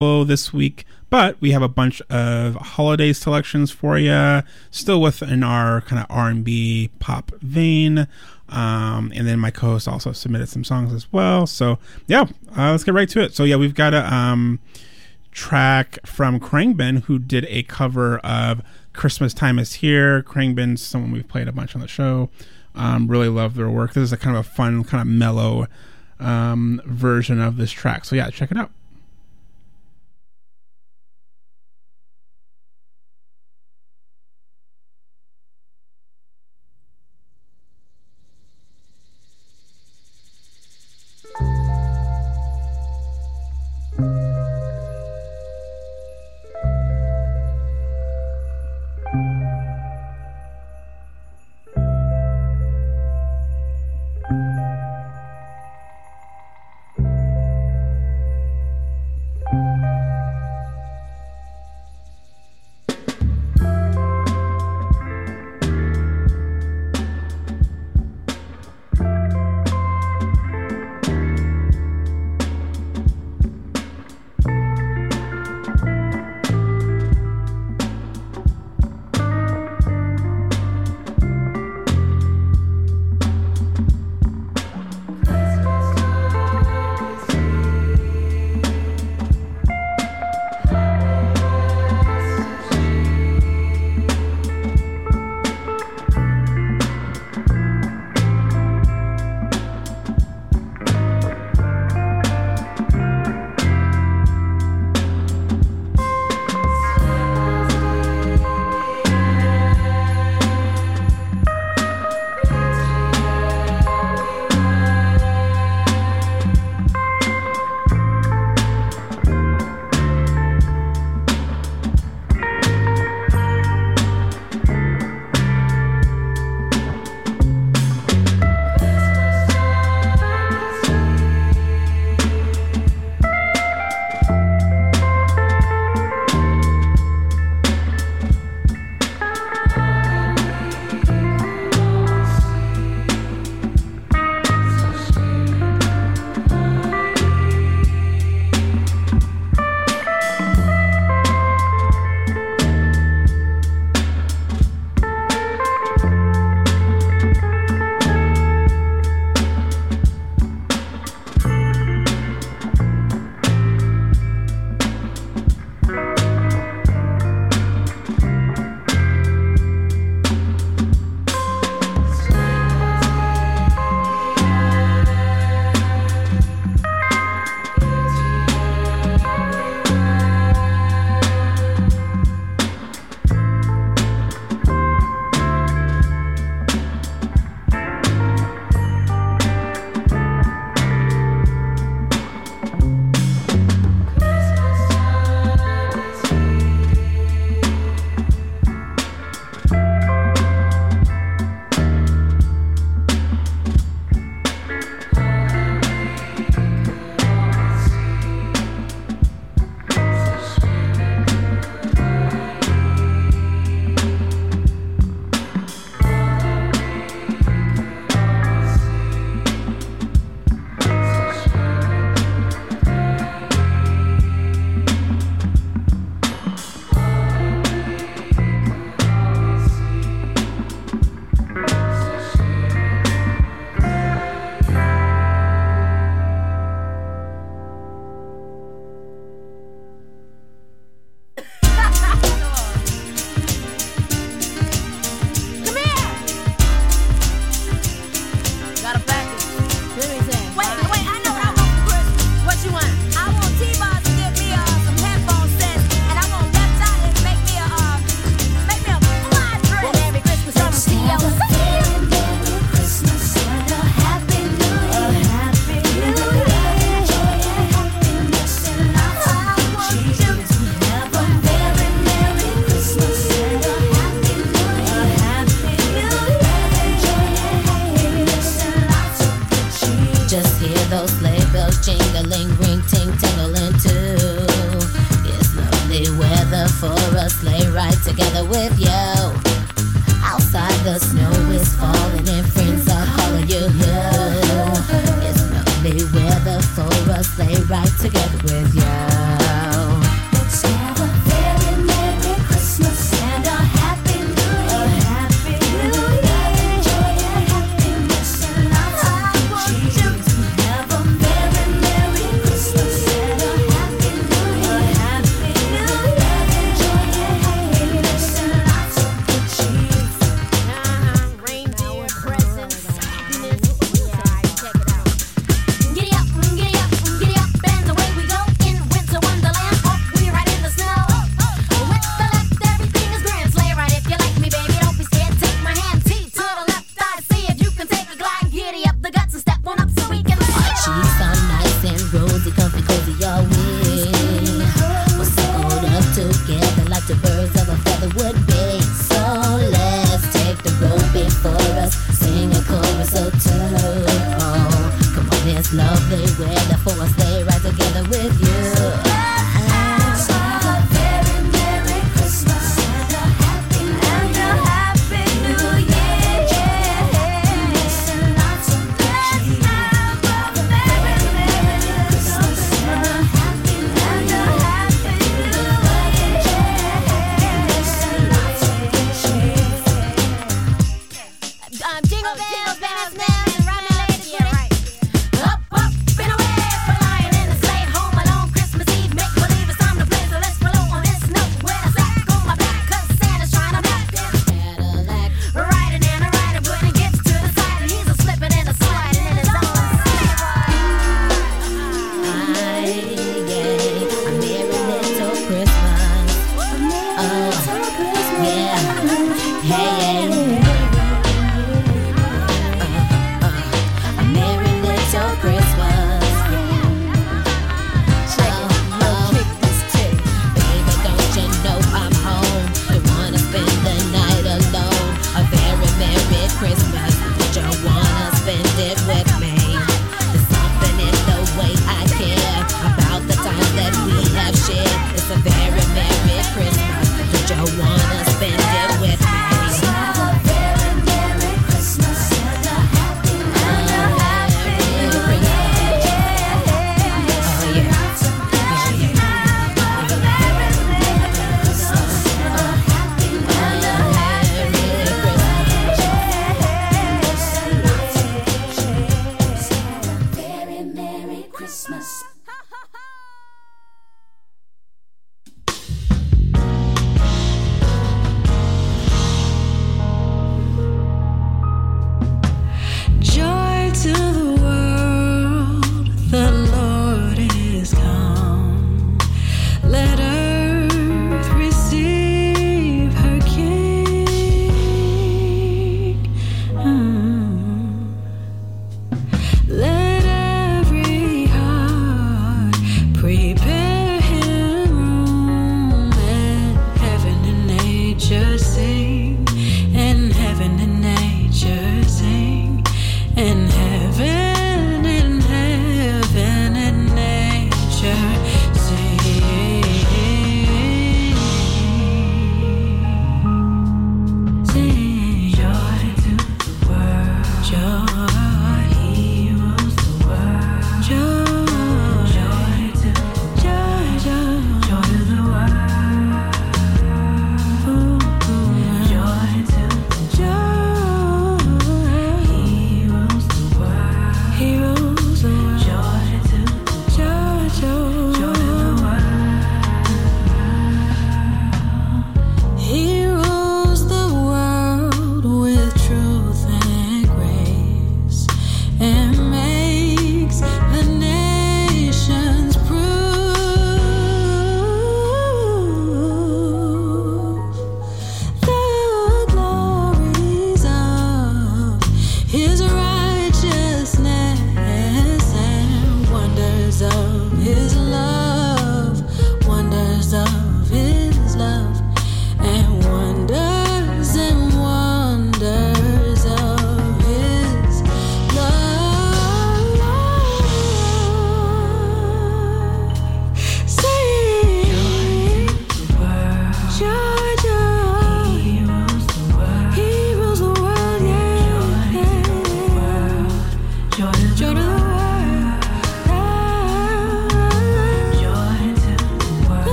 this week, but we have a bunch of holiday selections for you, still within our kind of R&B pop vein. Um, and then my co-host also submitted some songs as well. So yeah, uh, let's get right to it. So yeah, we've got a um, track from Khruangbin who did a cover of "Christmas Time Is Here." Khruangbin's someone we've played a bunch on the show. Um, really love their work. This is a kind of a fun, kind of mellow um, version of this track. So yeah, check it out.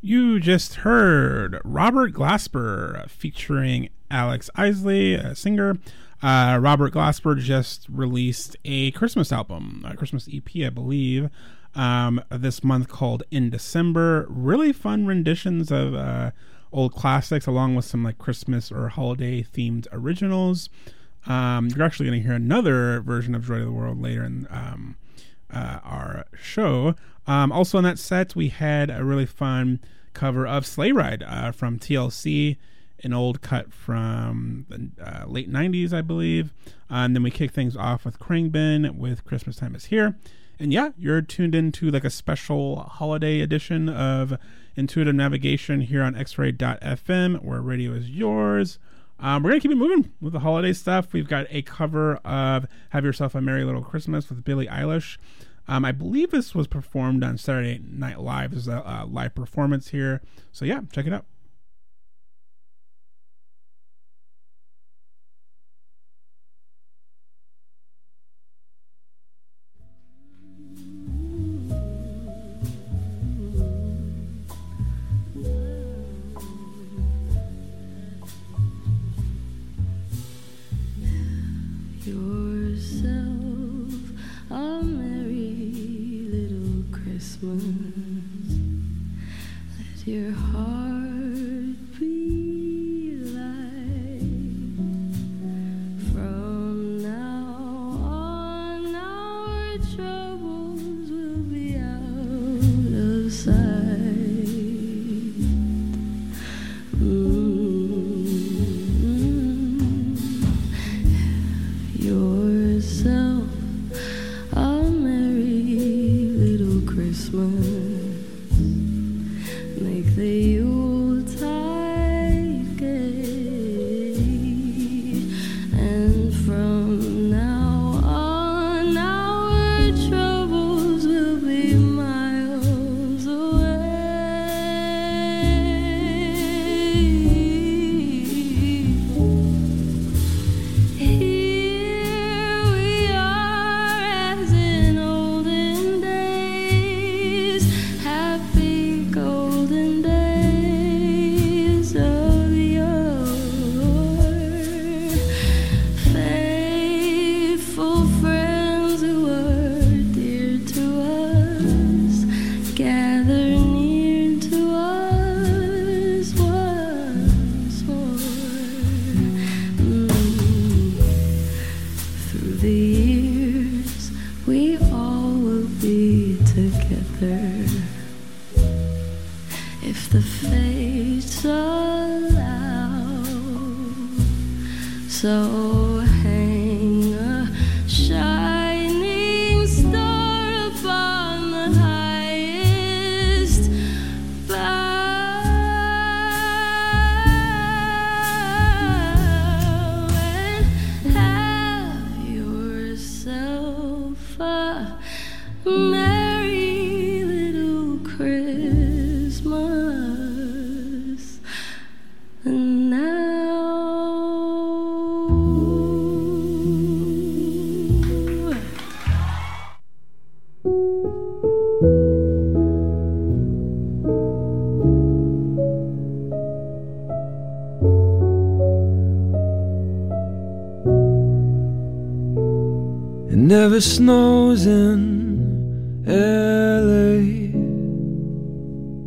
You just heard Robert Glasper featuring Alex Isley, a singer. Uh, Robert Glasper just released a Christmas album, a Christmas EP, I believe, um, this month called In December. Really fun renditions of uh, old classics, along with some like Christmas or holiday themed originals. Um, you're actually going to hear another version of Joy to the World later in um, uh, our show. Um, also on that set, we had a really fun cover of Sleigh Ride uh, from TLC, an old cut from the uh, late 90s, I believe. Uh, and then we kick things off with Khruangbin with Christmas Time is Here. And yeah, you're tuned into like a special holiday edition of Intuitive Navigation here on xray.fm, where radio is yours. Um, we're to keep it moving with the holiday stuff. We've got a cover of Have Yourself a Merry Little Christmas with Billie Eilish. Um, I believe this was performed on Saturday Night Live. Is a, a live performance here. So yeah, check it out. Your snows in LA.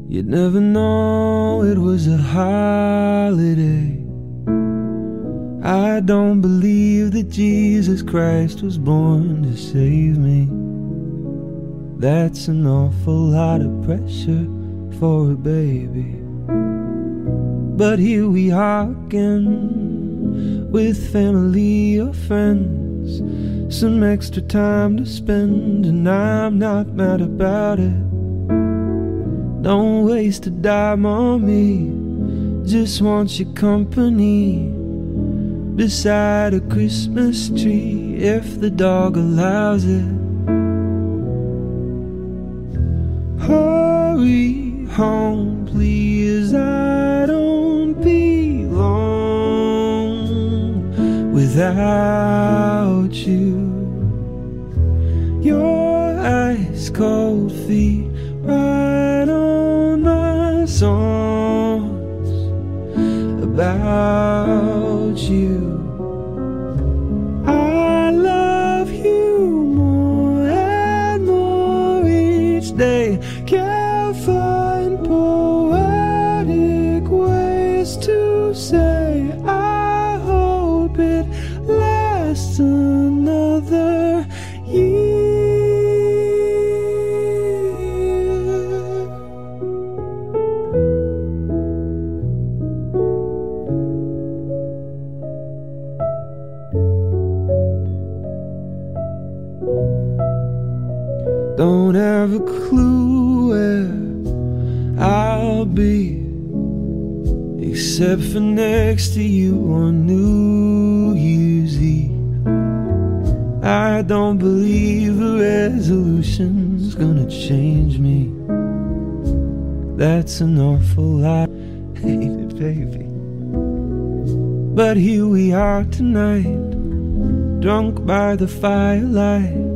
You'd never know it was a holiday. I don't believe that Jesus Christ was born to save me. That's an awful lot of pressure for a baby. But here we are again with family or friends. Some extra time to spend, and I'm not mad about it. Don't waste a dime on me, just want your company. Beside a Christmas tree, if the dog allows it. Hurry home, without you. Your ice cold feet right on my songs about Don't have a clue where I'll be Except for next to you on New Year's Eve. I don't believe a resolution's gonna change me. That's an awful lot, ain't it baby? But here we are tonight Drunk by the firelight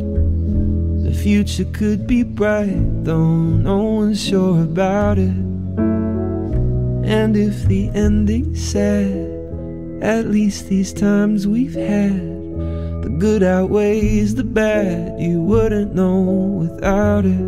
future could be bright, though no one's sure about it. And if the ending's sad, at least these times we've had, the good outweighs the bad. You wouldn't know without it.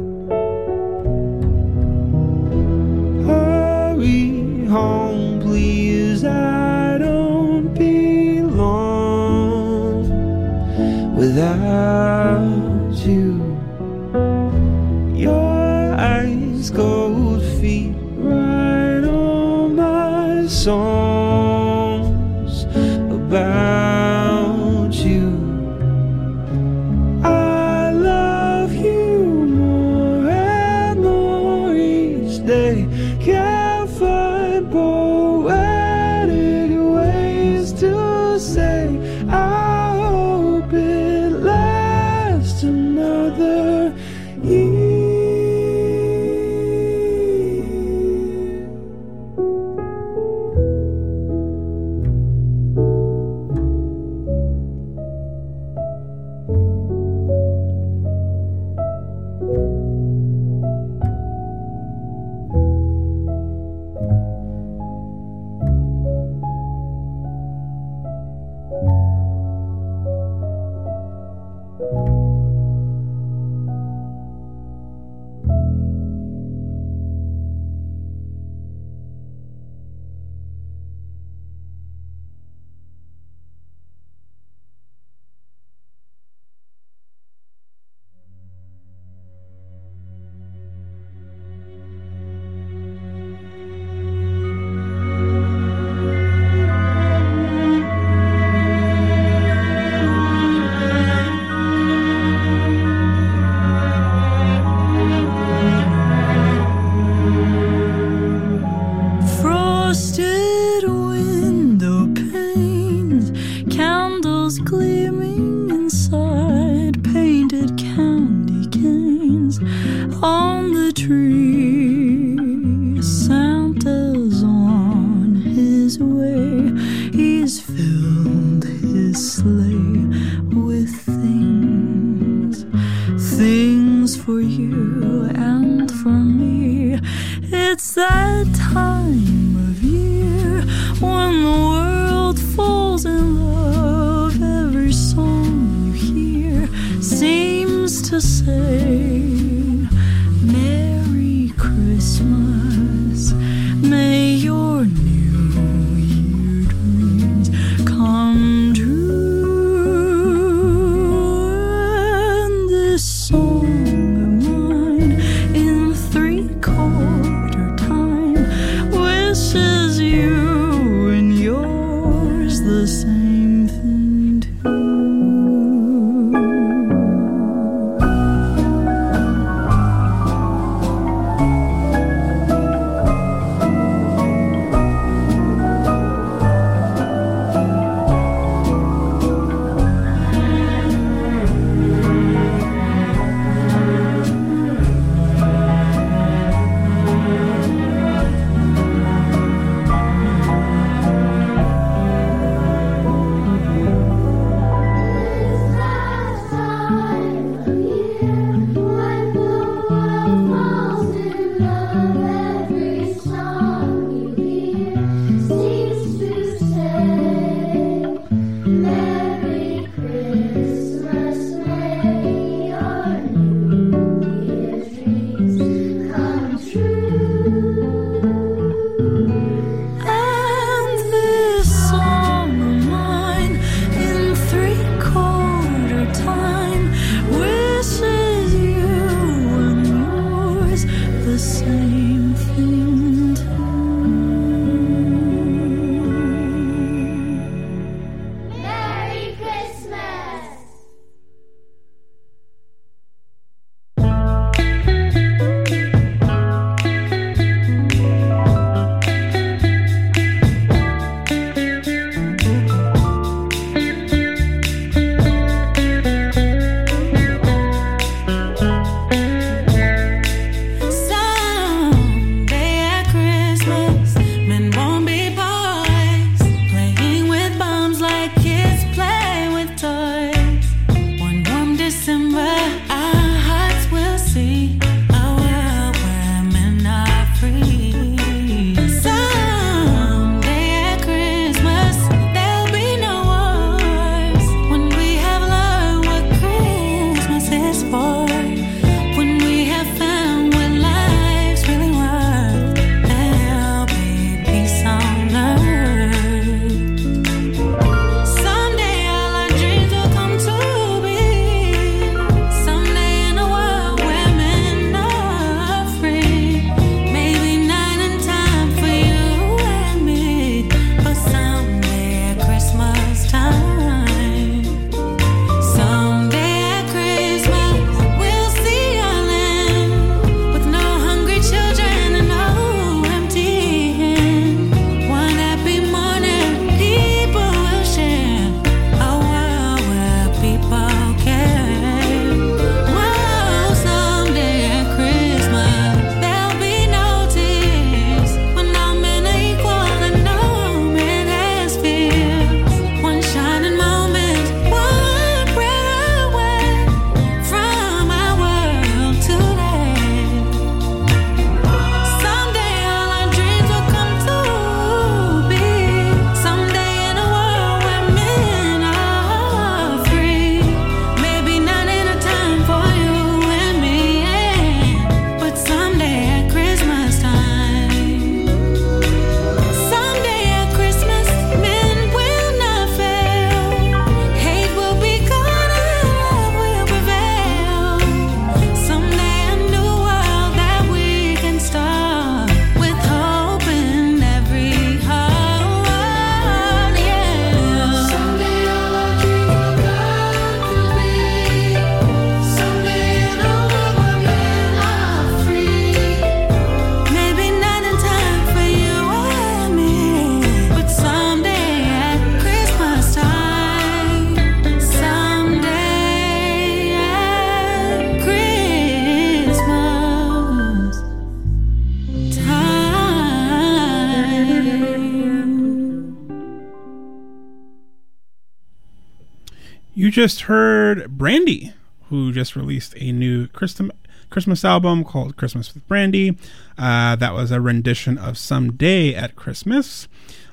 Just heard Brandy, who just released a new Christmas Christmas album called Christmas with Brandy. Uh, that was a rendition of Someday at Christmas.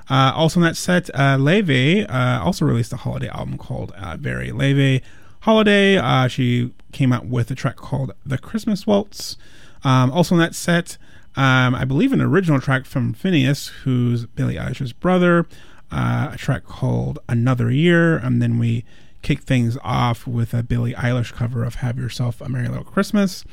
Uh, also in that set, uh, Laufey uh, also released a holiday album called uh, Very Laufey Holiday. Uh, she came out with a track called The Christmas Waltz. Um, also in that set, um, I believe an original track from FINNEAS, who's Billie Eilish's brother, uh, a track called Another Year, and then we kick things off with a Billie Eilish cover of Have Yourself a Merry Little Christmas.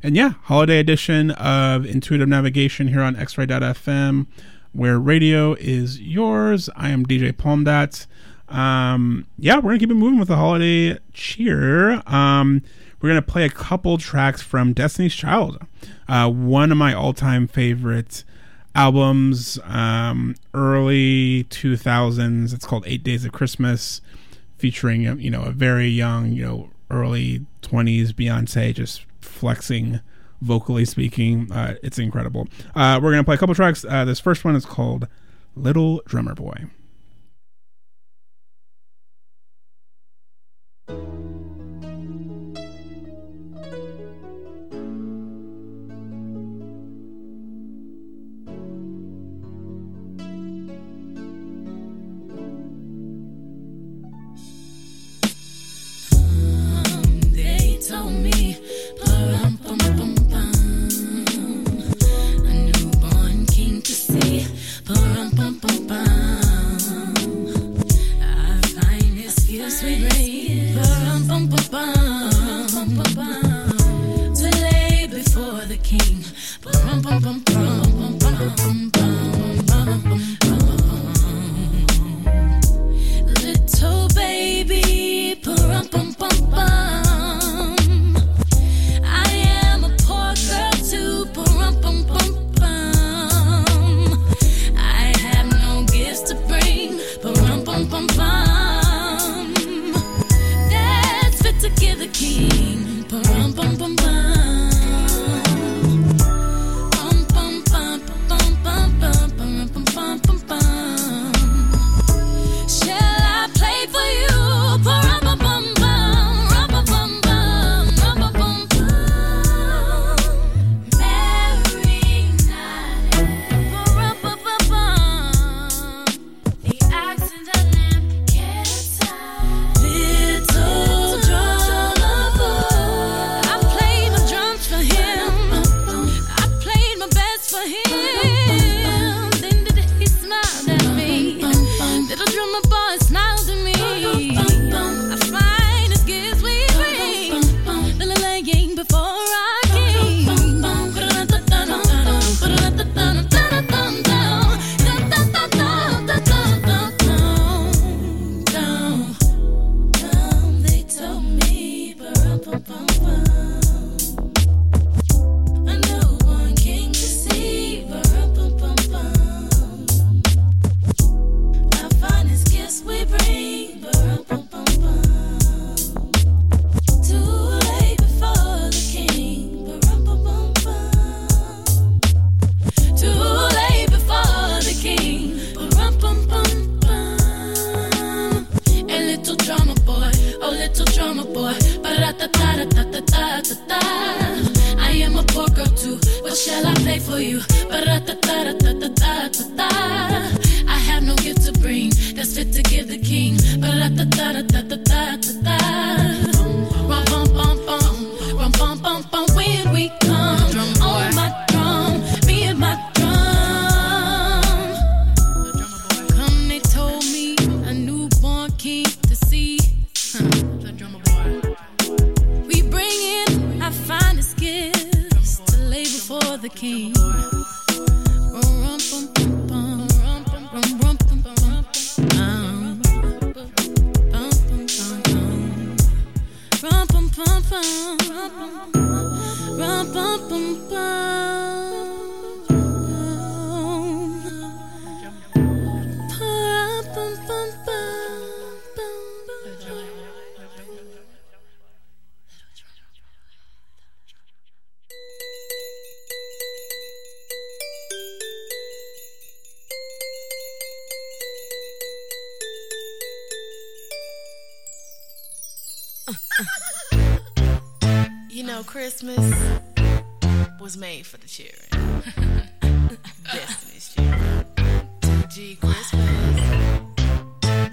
And yeah, holiday edition of Intuitive Navigation here on xray.fm, where radio is yours. I am DJ Palmdot. Um, yeah, we're going to keep it moving with the holiday cheer. Um, we're going to play a couple tracks from Destiny's Child, uh, one of my all time favorite albums, um, early 2000s. It's called Eight Days of Christmas featuring you know a very young you know early 20s beyonce just flexing vocally speaking. Uh, it's incredible. Uh, we're gonna play a couple tracks. Uh, this first one is called little drummer boy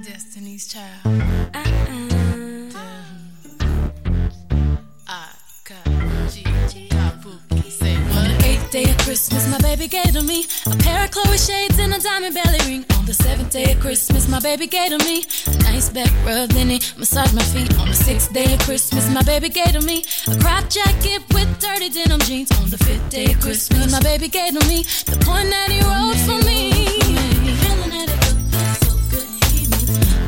Destiny's eighth day of Christmas, my baby gave to me a pair of Chloe shades and a diamond belly ring. The seventh day of Christmas, my baby gave to me a nice back rub, then he massaged my feet. On the sixth day of Christmas, my baby gave to me a crop jacket with dirty denim jeans. On the fifth day of Christmas, my baby gave to me the point that he wrote for me. Feeling that it feels so good, he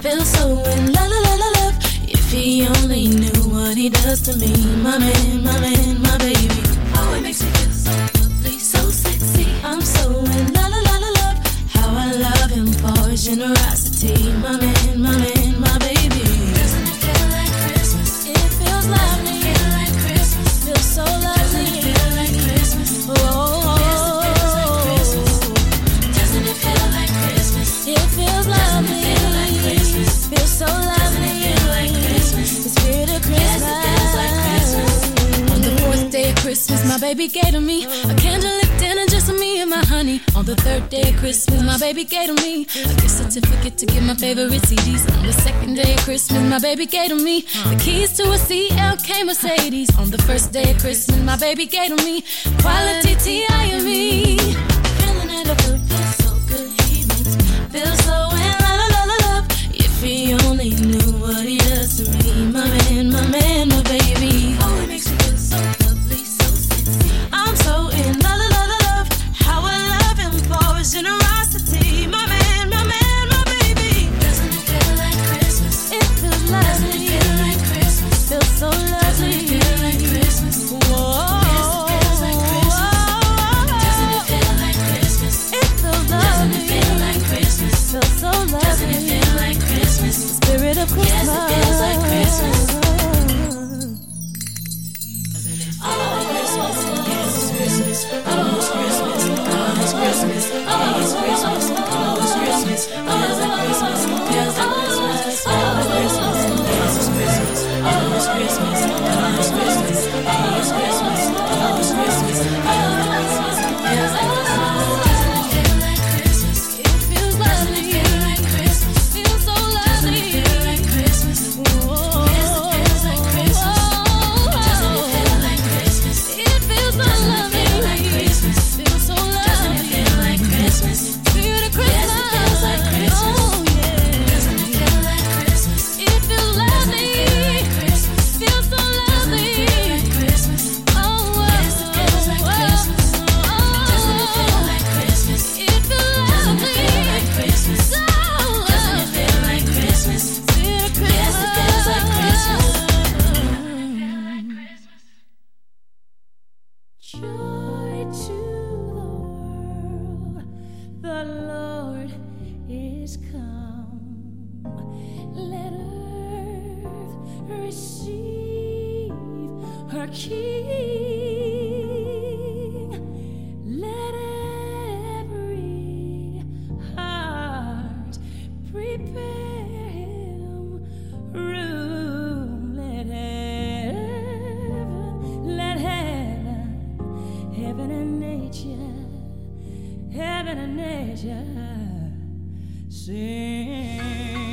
feel so in la la la love. If he only knew what he does to me, my man, my man, my baby. Oh, it makes me feel so lovely, so sexy. I'm so in love. Generosity, my man, my man, my baby. Doesn't it feel like Christmas? It feels lovely. Feel like Christmas. Feels so lovely. Doesn't it feel like Christmas? It feel like Christmas? It Christmas. Christmas. feels like Christmas. On the fourth day of Christmas, my baby gave to me a candlelit my honey. On the third day of Christmas, my baby gave to me a gift certificate to get my favorite CDs. On the second day of Christmas, my baby gave to me the keys to a CLK Mercedes. On the first day of Christmas, my baby gave to me quality T.I.M.E. Feeling that I feel so good, he me feel so in la la love. If he only knew what he and nature sing.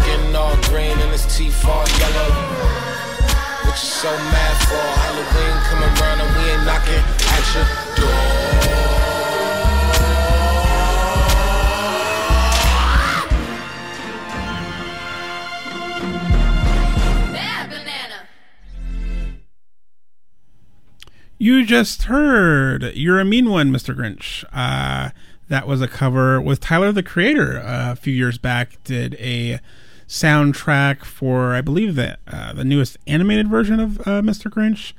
Skin all green and his teeth all yellow? What you so mad for? Halloween come around and we ain't knocking at your door. Bad banana. You just heard "You're a Mean One, Mr. Grinch." Uh, that was a cover with Tyler the Creator uh, a few years back. Did a soundtrack for, I believe, the uh, the newest animated version of uh, Mr. Grinch.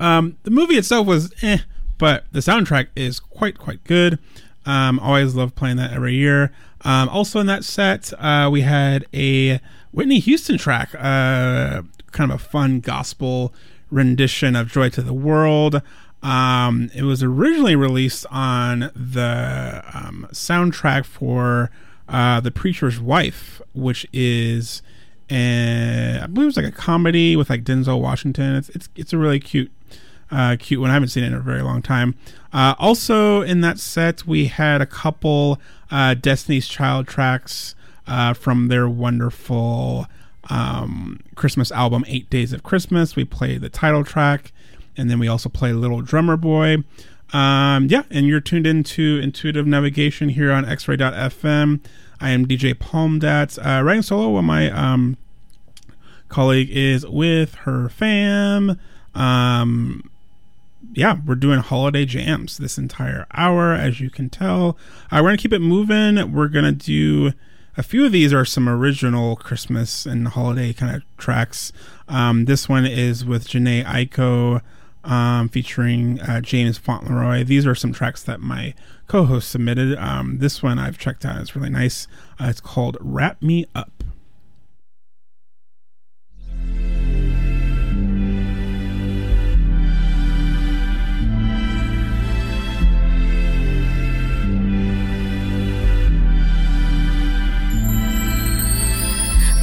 Um, the movie itself was eh, but the soundtrack is quite quite good. Um, always love playing that every year. Um, also in that set, uh, we had a Whitney Houston track, uh, kind of a fun gospel rendition of "Joy to the World." Um, it was originally released on the um, soundtrack for uh, "The Preacher's Wife," which is, a, I believe it was like a comedy with like Denzel Washington. It's it's it's a really cute uh, cute one. I haven't seen it in a very long time. Uh, also in that set, we had a couple uh, Destiny's Child tracks uh, from their wonderful um, Christmas album, Eight Days of Christmas. We played the title track, and then we also played Little Drummer Boy. Um, yeah, and you're tuned into Intuitive Navigation here on X-Ray.fm. I am DJ Palmdat, uh, writing solo while my um, colleague is with her fam. Um, yeah, we're doing holiday jams this entire hour, as you can tell. Uh, we're gonna keep it moving. We're gonna do a few of these are some original Christmas and holiday kind of tracks. Um, this one is with Jhene Aiko, um, featuring uh, James Fauntleroy. These are some tracks that my co-host submitted. Um, this one I've checked out; it's really nice. Uh, it's called "Wrap Me Up."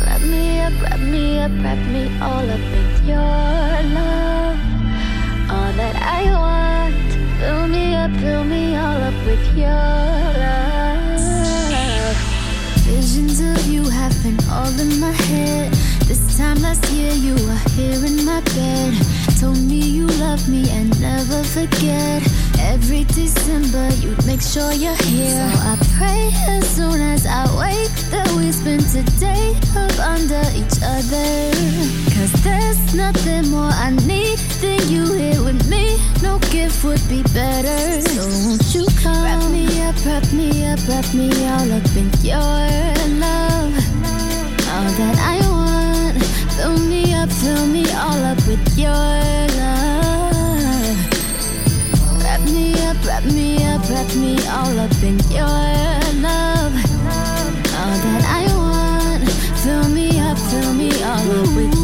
Wrap me up, wrap me up, wrap me all up my bed. Told me you love me and never forget. Every December, you'd make sure you're here. So I pray as soon as I wake that we spend today up under each other. Cause there's nothing more I need than you here with me. No gift would be better. So won't you come? Wrap me up, wrap me up, wrap me all up in your love. All that I Fill me up, fill me all up with your love. Wrap me up, wrap me up, wrap me all up in your love. All that I want, fill me up, fill me all up with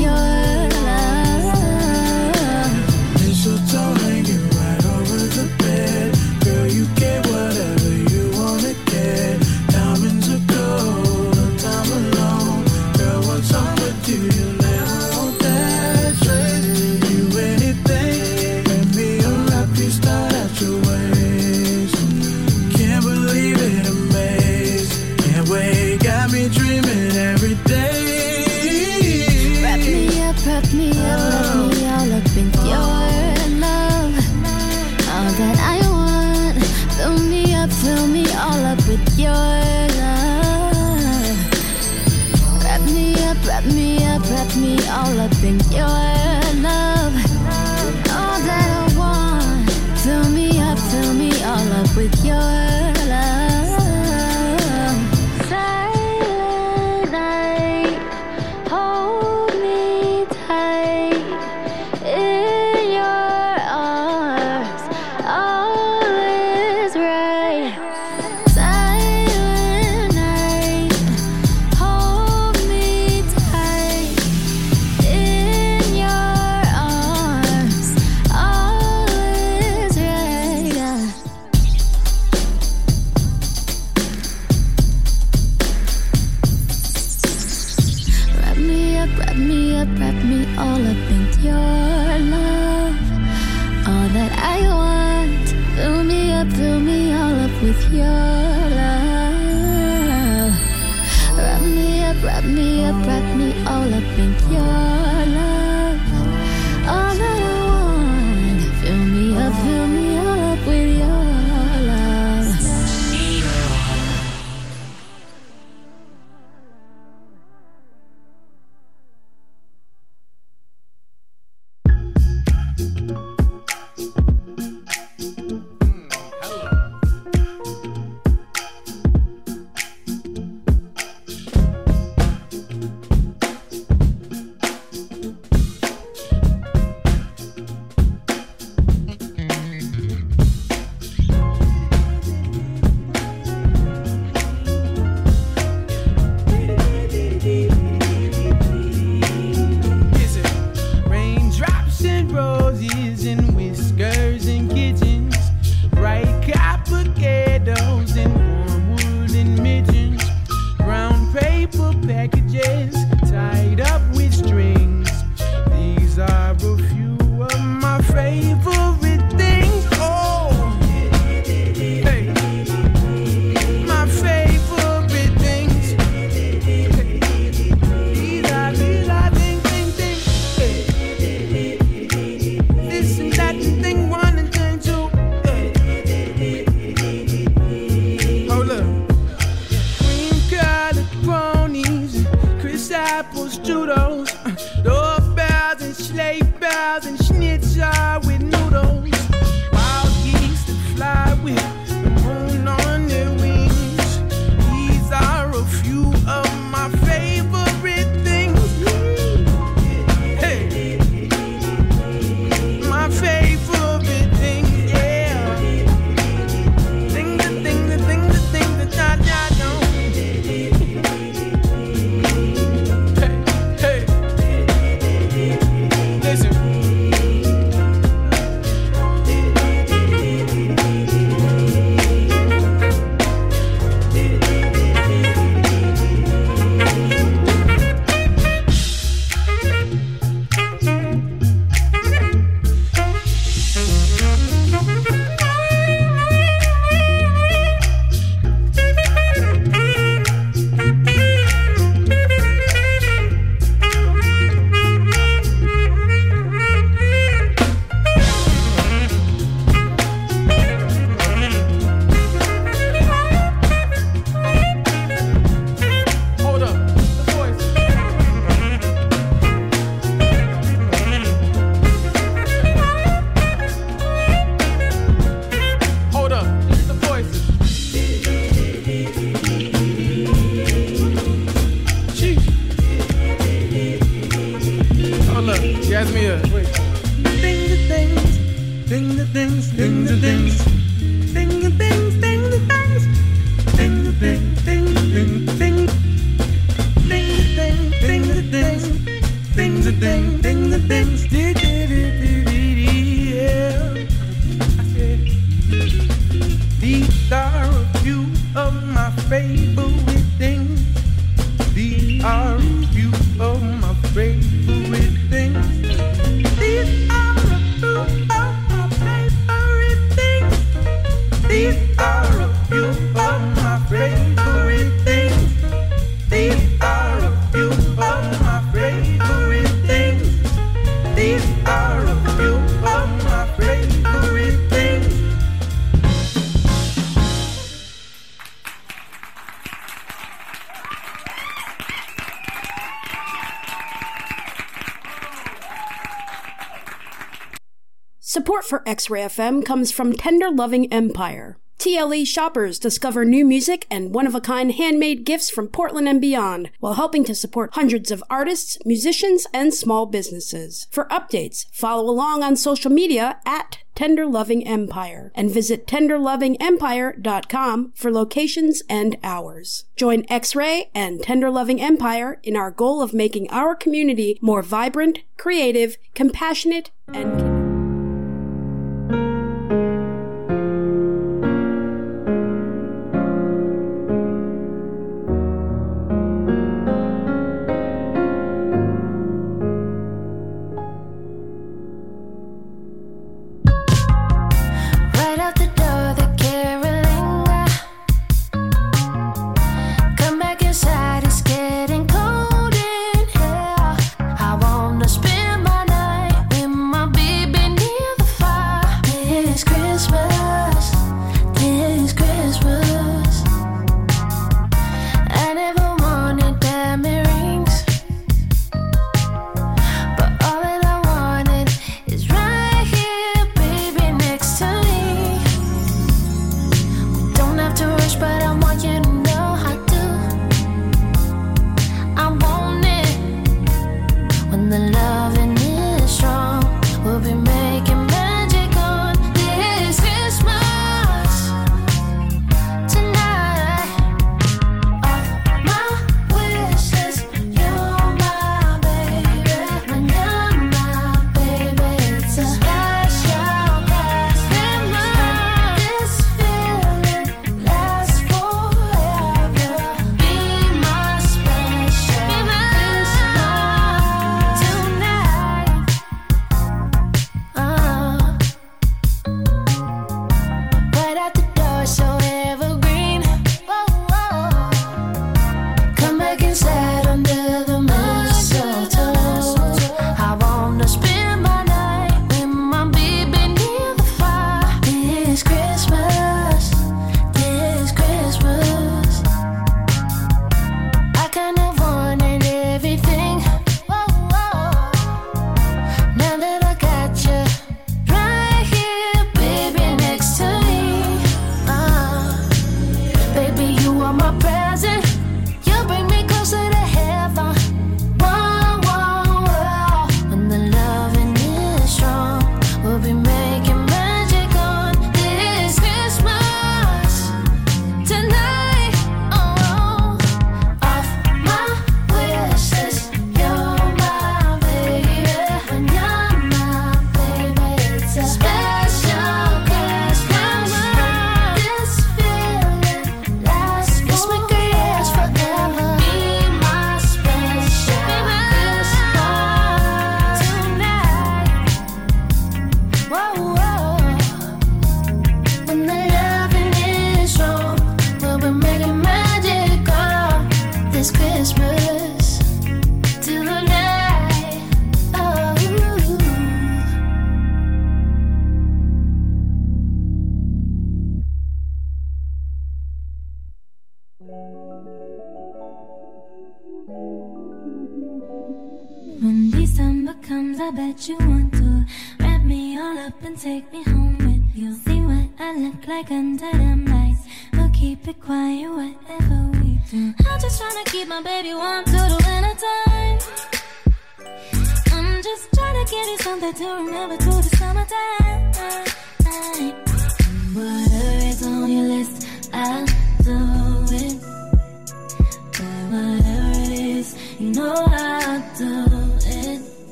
X Ray FM comes from Tender Loving Empire. TLE shoppers discover new music and one of a kind handmade gifts from Portland and beyond while helping to support hundreds of artists, musicians, and small businesses. For updates, follow along on social media at Tender Loving Empire and visit tenderlovingempire.com for locations and hours. Join X Ray and Tender Loving Empire in our goal of making our community more vibrant, creative, compassionate, and.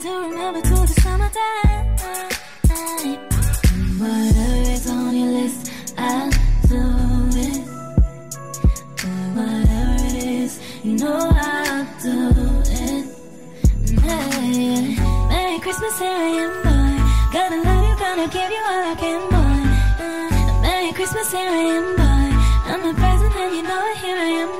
to remember to the summertime. Whatever is on your list, I'll do it. Whatever it is, you know I'll do it. Hey, Merry Christmas, here I am, boy. Gonna love you, gonna give you all I can, boy. Merry Christmas, here I am, boy. I'm the present and you know it, here I am,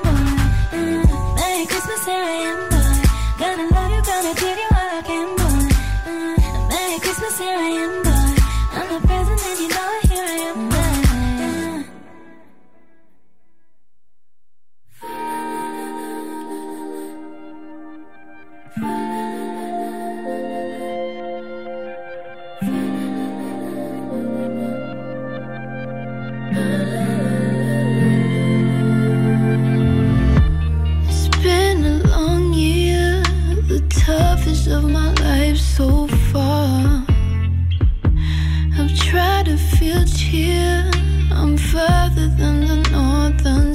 cheer. I'm further than the northern.